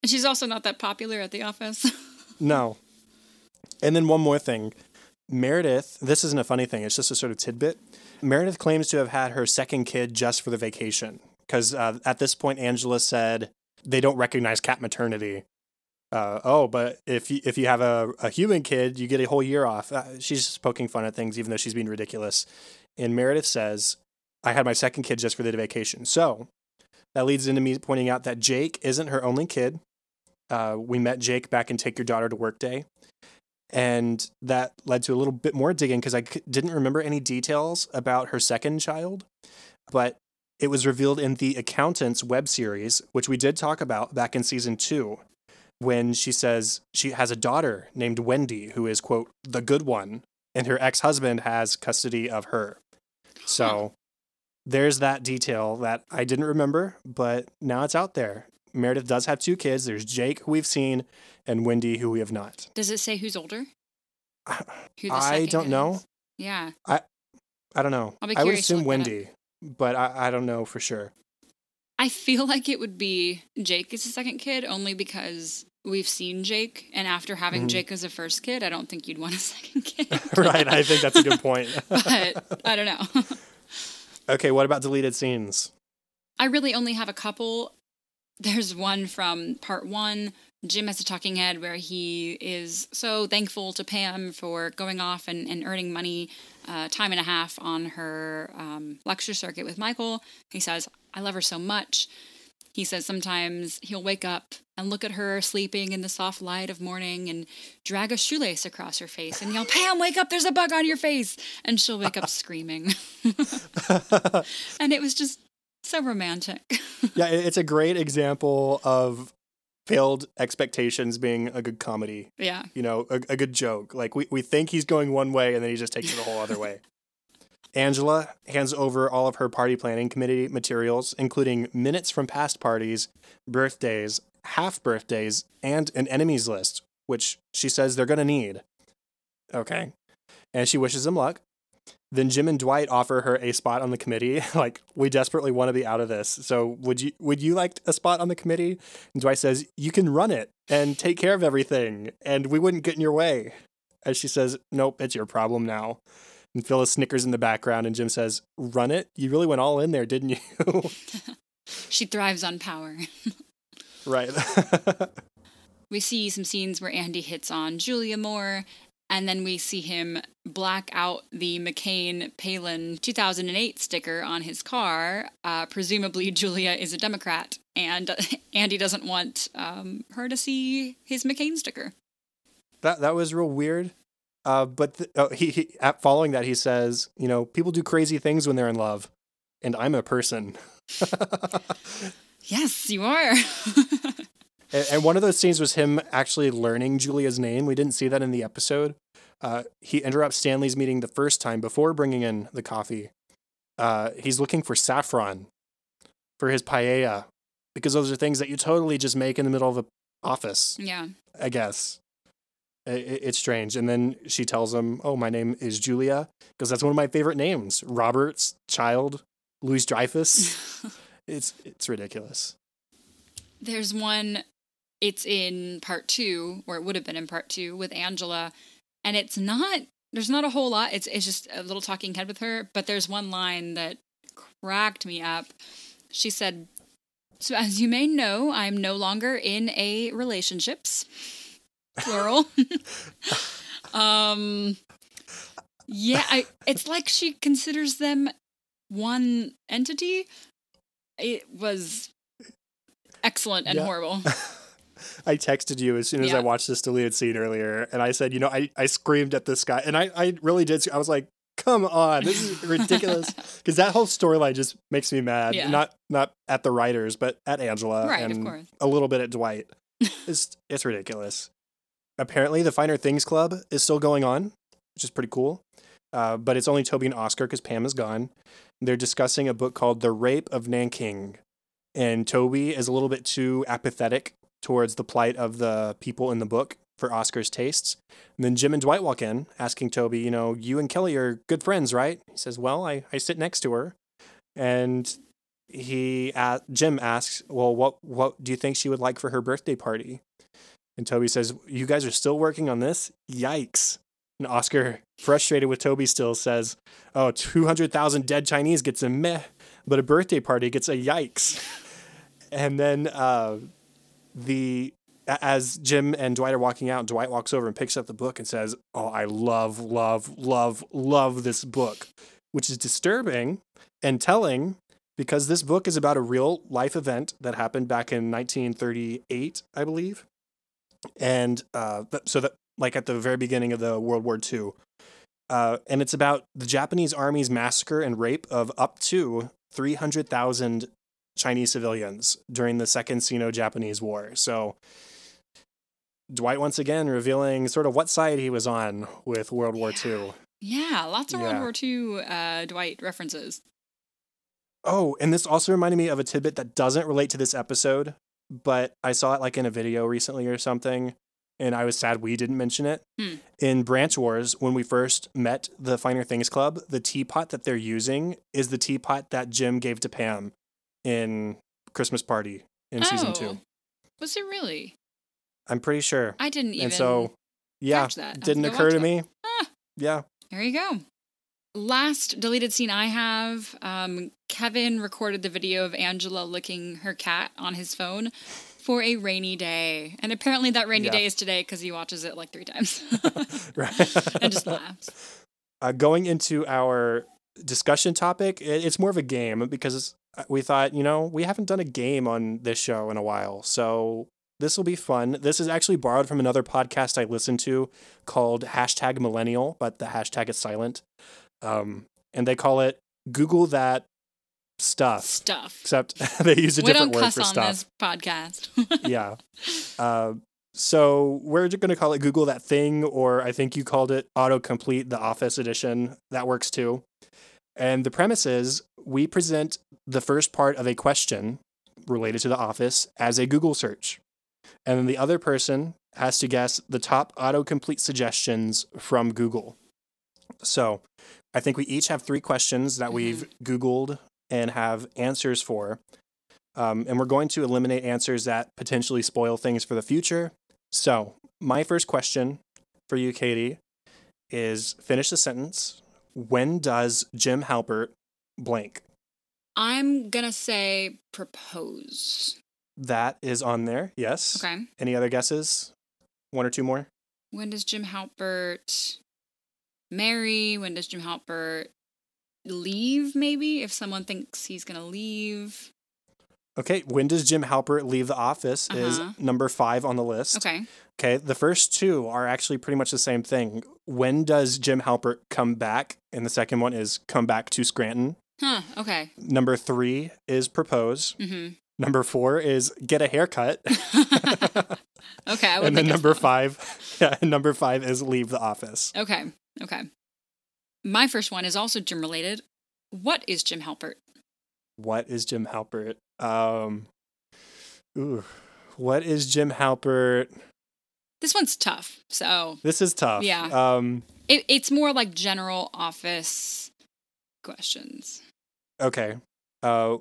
And she's also not that popular at the office. No. And then one more thing. Meredith, this isn't a funny thing, it's just a sort of tidbit. Meredith claims to have had her second kid just for the vacation. Because uh, at this point, Angela said they don't recognize cat maternity. Uh, oh, but if you, if you have a, a human kid, you get a whole year off. Uh, she's just poking fun at things, even though she's being ridiculous. And Meredith says, I had my second kid just for the vacation. So that leads into me pointing out that Jake isn't her only kid. Uh, we met Jake back in Take Your Daughter to Work Day. And that led to a little bit more digging because I c- didn't remember any details about her second child. But it was revealed in the Accountants web series, which we did talk about back in season two, when she says she has a daughter named Wendy, who is, quote, the good one, and her ex husband has custody of her. So there's that detail that I didn't remember, but now it's out there. Meredith does have two kids. There's Jake, who we've seen, and Wendy, who we have not. Does it say who's older? Who I don't know. is? Yeah. I I don't know. I'll be I would assume look that up. Wendy, but I, I don't know for sure. I feel like it would be Jake is the second kid only because we've seen Jake, and after having Mhm. Jake as a first kid, I don't think you'd want a second kid. right. I think that's a good point. but I don't know. okay. What about deleted scenes? I really only have a couple. There's one from part one. Jim has a talking head where he is so thankful to Pam for going off and, and earning money, uh, time and a half on her um, lecture circuit with Michael. He says, I love her so much. He says sometimes he'll wake up and look at her sleeping in the soft light of morning and drag a shoelace across her face and yell, Pam, wake up, there's a bug on your face. And she'll wake up screaming. and it was just so romantic. yeah, it's a great example of failed expectations being a good comedy. Yeah. You know, a, a good joke. Like we, we think he's going one way and then he just takes it a whole other way. Angela hands over all of her party planning committee materials, including minutes from past parties, birthdays, half birthdays, and an enemies list, which she says they're going to need. Okay. And she wishes him luck. Then Jim and Dwight offer her a spot on the committee. like, we desperately want to be out of this. So would you would you like a spot on the committee? And Dwight says, You can run it and take care of everything, and we wouldn't get in your way. And she says, Nope, it's your problem now. And Phyllis snickers in the background, and Jim says, Run it? You really went all in there, didn't you? she thrives on power. right. we see some scenes where Andy hits on Julia more, and then we see him black out the McCain Palin 2008 sticker on his car. Uh, presumably, Julia is a Democrat, and Andy doesn't want um, her to see his McCain sticker. That that was real weird. Uh, but th- oh, he, he following that he says, you know, people do crazy things when they're in love, and I'm a person. yes, you are. and, and, one of those scenes was him actually learning Julia's name. We didn't see that in the episode. Uh, he interrupts Stanley's meeting the first time before bringing in the coffee. Uh, he's looking for saffron for his paella because those are things that you totally just make in the middle of the office. Yeah. I guess it's strange. And then she tells him, "Oh, my name is Julia," because that's one of my favorite names: Roberts, Child, Louis Dreyfus. it's it's ridiculous. There's one. It's in part two, or it would have been in part two with Angela, and it's not. There's not a whole lot. It's it's just a little talking head with her. But there's one line that cracked me up. She said, "So as you may know, I'm no longer in a relationships." Plural. um, yeah, I, it's like she considers them one entity. It was excellent and yeah. horrible. I texted you as soon as yeah. I watched this deleted scene earlier, and I said, you know, I, I screamed at this guy, and I, I really did. I was like, come on, this is ridiculous. Because that whole storyline just makes me mad. Yeah. Not not at the writers, but at Angela, right, and a little bit at Dwight. It's it's ridiculous apparently the Finer Things Club is still going on, which is pretty cool. Uh, but it's only Toby and Oscar because Pam is gone. They're discussing a book called The Rape of Nanking. And Toby is a little bit too apathetic towards the plight of the people in the book for Oscar's tastes. And then Jim and Dwight walk in asking Toby, you know, you and Kelly are good friends, right? He says, well, I, I sit next to her. And he, uh, Jim asks, well, what, what do you think she would like for her birthday party? And Toby says, You guys are still working on this? Yikes. And Oscar, frustrated with Toby, still says, Oh, 200,000 dead Chinese gets a meh, but a birthday party gets a yikes. and then uh, the as Jim and Dwight are walking out, Dwight walks over and picks up the book and says, Oh, I love, love, love, love this book, which is disturbing and telling because this book is about a real life event that happened back in 1938, I believe and uh, so that like at the very beginning of the World War II, uh, and it's about the Japanese army's massacre and rape of up to three hundred thousand Chinese civilians during the Second Sino-Japanese War. So. Dwight once again revealing sort of what side he was on with World War II. Yeah, lots of yeah. World War II uh, Dwight references. Oh, and this also reminded me of a tidbit that doesn't relate to this episode, but I saw it like in a video recently or something, and I was sad we didn't mention it. Hmm. In Branch Wars, when we first met the Finer Things Club, the teapot that they're using is the teapot that Jim gave to Pam in Christmas Party in oh, season two. Was it really? I'm pretty sure. I didn't even. And so, yeah, didn't occur to me. Ah, yeah. There you go. Last deleted scene I have um, Kevin recorded the video of Angela licking her cat on his phone for a rainy day. And apparently that rainy yeah. day is today because he watches it like three times. and just laughs. Uh, going into our discussion topic, it's more of a game because uh, we thought, you know, we haven't done a game on this show in a while. So this will be fun. This is actually borrowed from another podcast I listened to called hashtag millennial, but the hashtag is silent. Um, and they call it Google that stuff. Stuff. Except they use a we different word for on stuff. this podcast. yeah. Uh, so we're just going to call it Google that thing, or I think you called it autocomplete, the Office edition. That works too. And the premise is we present the first part of a question related to the Office as a Google search. And then the other person has to guess the top autocomplete suggestions from Google. So I think we each have three questions that we've Googled and have answers for. Um, and we're going to eliminate answers that potentially spoil things for the future. So, my first question for you, Katie, is finish the sentence. When does Jim Halpert blank? I'm going to say propose. That is on there. Yes. Okay. Any other guesses? One or two more? When does Jim Halpert marry? When does Jim Halpert leave, maybe? If someone thinks he's going to leave. Okay. When does Jim Halpert leave the office is Uh-huh. number five on the list. Okay. Okay. The first two are actually pretty much the same thing. When does Jim Halpert come back? And the second one is come back to Scranton. Huh. Okay. Number three is propose. hmm Number four is get a haircut. okay. I would and then number five, yeah, number five is leave the office. Okay. Okay. My first one is also Jim related. What is Jim Halpert? What is Jim Halpert? Um, ooh, what is Jim Halpert? This one's tough. So This is tough. Yeah. Um, it, it's more like general office questions. okay. Uh,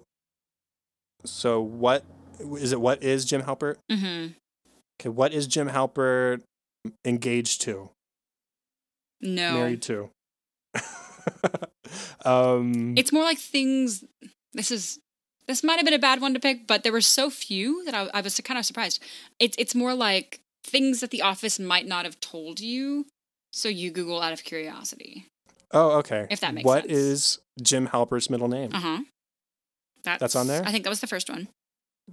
so what is it? What is Jim Halpert? hmm Okay. What is Jim Halpert engaged to? No. Married to? um, It's more like things. This is. This might have been a bad one to pick, but there were so few that I, I was kind of surprised. It's it's more like things that the office might not have told you, so you Google out of curiosity. oh, okay. if that makes What sense. is Jim Halpert's middle name? Uh huh. That's on there? I think that was the first one.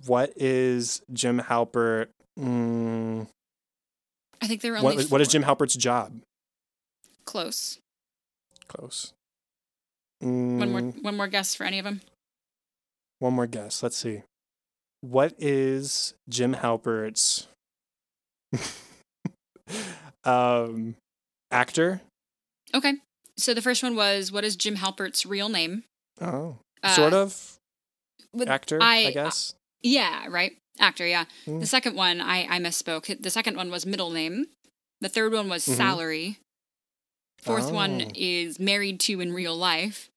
What is Jim Halpert? Mm, I think there were only what, what is. Jim Halpert's job? Close. Close. One more Mm, one more guess for any of them. One more guess. Let's see. What is Jim Halpert's um, actor? Okay. So the first one was what is Jim Halpert's real name? Oh, Uh, sort of actor, I, I- guess. Yeah, right. Actor, yeah. Mm. The second one, I, I misspoke. The second one was middle name. The third one was Mhm. salary. Fourth one Oh. is married to in real life.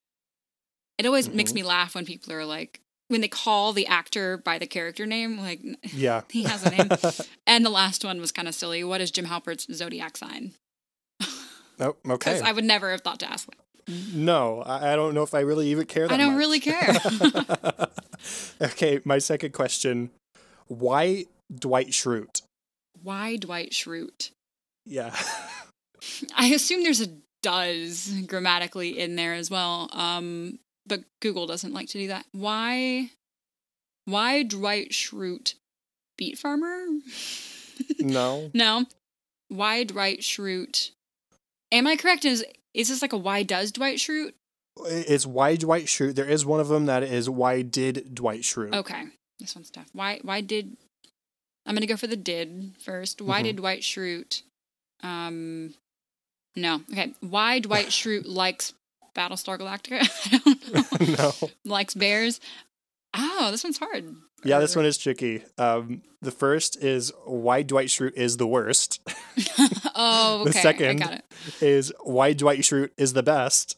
It always makes Mhm. me laugh when people are like, when they call the actor by the character name, like, yeah. he has a name. and the last one was kind of silly. What is Jim Halpert's zodiac sign? oh, okay. I would never have thought to ask that. No, I don't know if I really even care that I don't much. really care. okay, my second question. Why Dwight Schrute? Why Dwight Schrute? Yeah. I assume there's a does grammatically in there as well. Um, but Google doesn't like to do that. Why? Why Dwight Schrute? Beet farmer? no. no. Why Dwight Schrute? Am I correct? Is is this like a why does Dwight Schrute? It's why Dwight Schrute. There is one of them that is why did Dwight Schrute? Okay, this one's tough. Why why did? I'm gonna go for the did first. Why Mhm. did Dwight Schrute? Um, no. Okay. Why Dwight Schrute likes Battlestar Galactica? I don't know. no. likes bears. Oh, this one's hard. Yeah, this one is tricky. Um, the first is why Dwight Schrute is the worst. oh, okay. The second I got it. is why Dwight Schrute is the best.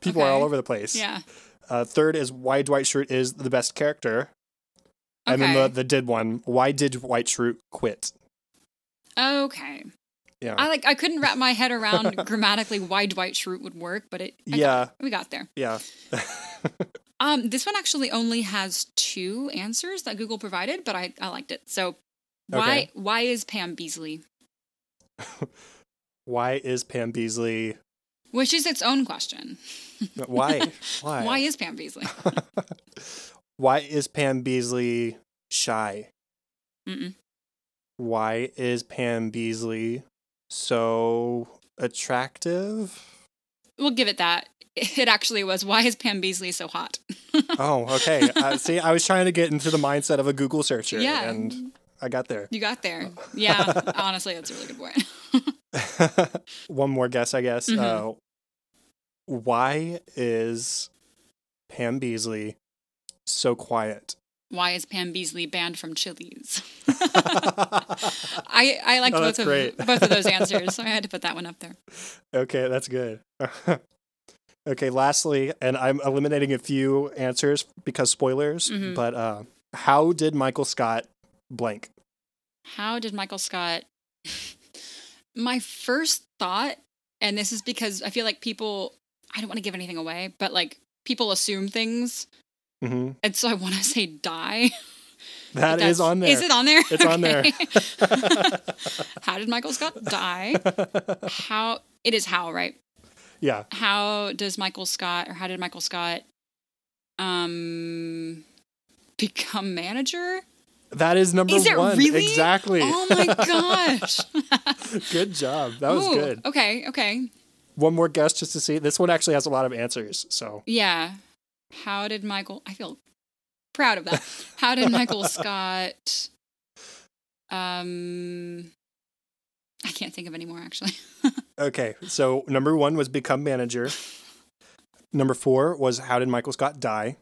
People are all over the place. Yeah. Uh, third is why Dwight Schrute is the best character. Okay. And then the, the did one, why did Dwight Schrute quit? Okay. Yeah. I like. I couldn't wrap my head around grammatically why Dwight Schrute would work, but it. I yeah. it. we got there. Yeah. Um, this one actually only has two answers that Google provided, but I, I liked it. So, why Okay. why is Pam Beesly? why is Pam Beesly Which is its own question. Why? Why? Why is Pam Beesly? Why is Pam Beesly shy? Mm-mm. Why is Pam Beesly so attractive? We'll give it that. It actually was. Why is Pam Beesly so hot? Oh, okay. Uh, see, I was trying to get into the mindset of a Google searcher, Yeah. and I got there. You got there. Yeah, honestly, that's a really good point. One more guess, I guess. Mhm. Uh, why is Pam Beesly so quiet? Why is Pam Beesly banned from Chili's? I I liked Oh, both of great. both of those answers, so I had to put that one up there. okay, that's good. okay, lastly, and I'm eliminating a few answers because spoilers, Mhm. but uh, how did Michael Scott blank? How did Michael Scott? My first thought, and this is because I feel like people, I don't want to give anything away, but like people assume things, hmm and so I want to say die. That's- is on there. Is it on there? It's on there. How did Michael Scott die? How it is how right? yeah. How does Michael Scott or how did Michael Scott um become manager? That is number Is one. really? Exactly. Oh my gosh. good job. That was Ooh, good. Okay, okay. One more guess just to see. This one actually has a lot of answers. So Yeah. How did Michael I feel proud of that. How did Michael Scott um I can't think of any more actually. okay. So number one was become manager. Number four was how did Michael Scott die?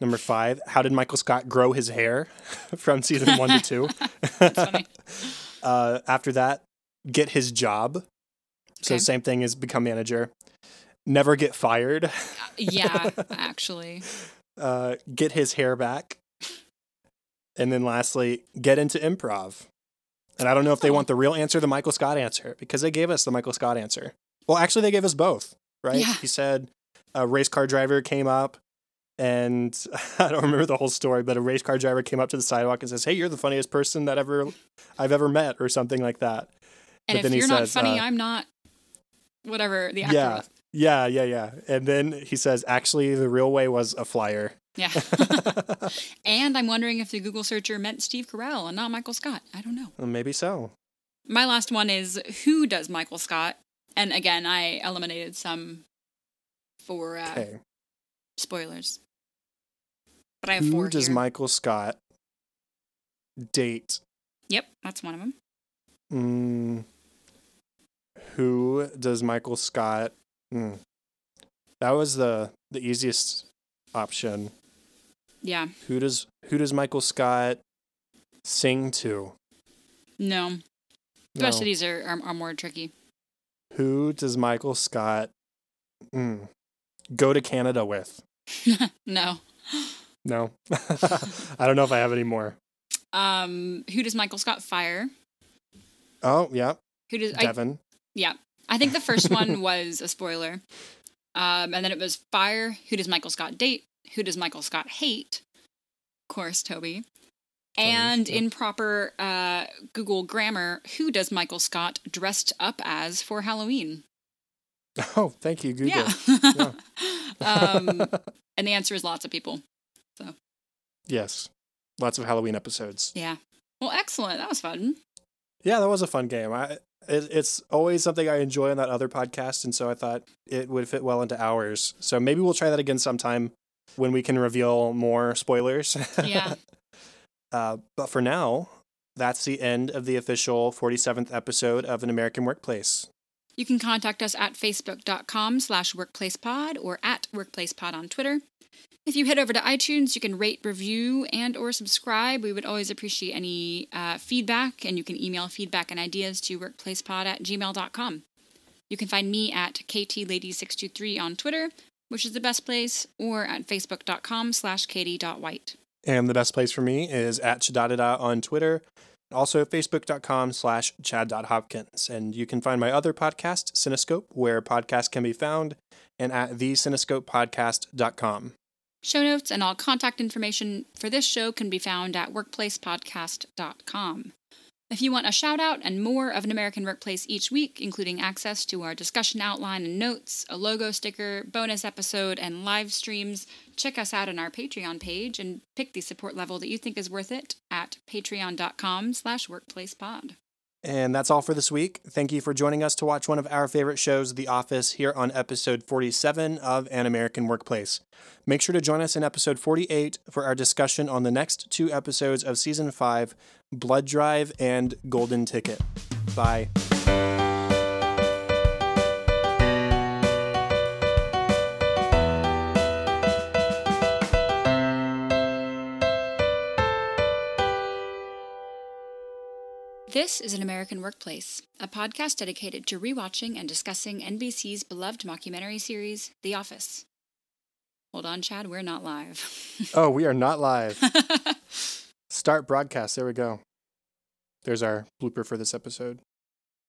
Number five, how did Michael Scott grow his hair from season one to two? Uh, after that, get his job. So Okay. same thing as become manager. Never get fired. Yeah, actually. Uh, get his hair back. And then lastly, get into improv. And I don't know if they Oh. want the real answer, the Michael Scott answer, because they gave us the Michael Scott answer. Well, actually, they gave us both, right? Yeah. He said a race car driver came up, and I don't remember the whole story, but a race car driver came up to the sidewalk and says, "Hey, you're the funniest person that ever I've ever met," or something like that. And But then if he you're not says, funny, uh, I'm not whatever the actor Yeah. was. Yeah, yeah, yeah. And then he says, "Actually, the real way was a flyer." Yeah. and I'm wondering if the Google searcher meant Steve Carell and not Michael Scott. I don't know. Well, maybe so. My last one is who does Michael Scott? And again, I eliminated some for uh, Okay. spoilers. But I have four Who does here. Michael Scott date? Yep, that's one of them. Mm, who does Michael Scott? Mm, that was the the easiest option. Yeah. Who does who does Michael Scott sing to? No. The rest of these are, are, are more tricky. Who does Michael Scott mm, go to Canada with? no. No, I don't know if I have any more. Um, who does Michael Scott fire? Oh yeah, Who does I, Devon. Yeah. I think the first one was a spoiler. Um, and then it was fire. Who does Michael Scott date? Who does Michael Scott hate? Of course, Toby. And yeah. in proper uh, Google grammar, who does Michael Scott dressed up as for Halloween? Oh, thank you, Google. Yeah. um, and the answer is lots of people. So. Yes, lots of Halloween episodes. Yeah. Well, excellent. That was fun. Yeah, that was a fun game. I it, it's always something I enjoy on that other podcast, and so I thought it would fit well into ours. So maybe we'll try that again sometime when we can reveal more spoilers. Yeah. uh, but for now, that's the end of the official 47th episode of An American Workplace. You can contact us at facebook.com slash workplacepod or at workplacepod on Twitter. If you head over to iTunes, you can rate, review, and or subscribe. We would always appreciate any uh, feedback, and you can email feedback and ideas to workplacepod at gmail.com. You can find me at ktlady623 on Twitter, which is the best place, or at facebook.com slash katie.white. And the best place for me is at Chadadada on Twitter, also facebook.com slash chad.hopkins. And you can find my other podcast, Cinescope, where podcasts can be found, and at thecinescopepodcast.com. Show notes and all contact information for this show can be found at workplacepodcast.com. If you want a shout out and more of an American Workplace each week, including access to our discussion outline and notes, a logo sticker, bonus episode, and live streams, check us out on our Patreon page and pick the support level that you think is worth it at patreon.com slash workplacepod. And that's all for this week. Thank you for joining us to watch one of our favorite shows, The Office, here on episode 47 of An American Workplace. Make sure to join us in episode 48 for our discussion on the next two episodes of season 5 Blood Drive and Golden Ticket. Bye. This is An American Workplace, a podcast dedicated to rewatching and discussing NBC's beloved mockumentary series, The Office. Hold on, Chad, we're not live. Oh, we are not live. Start broadcast. There we go. There's our blooper for this episode.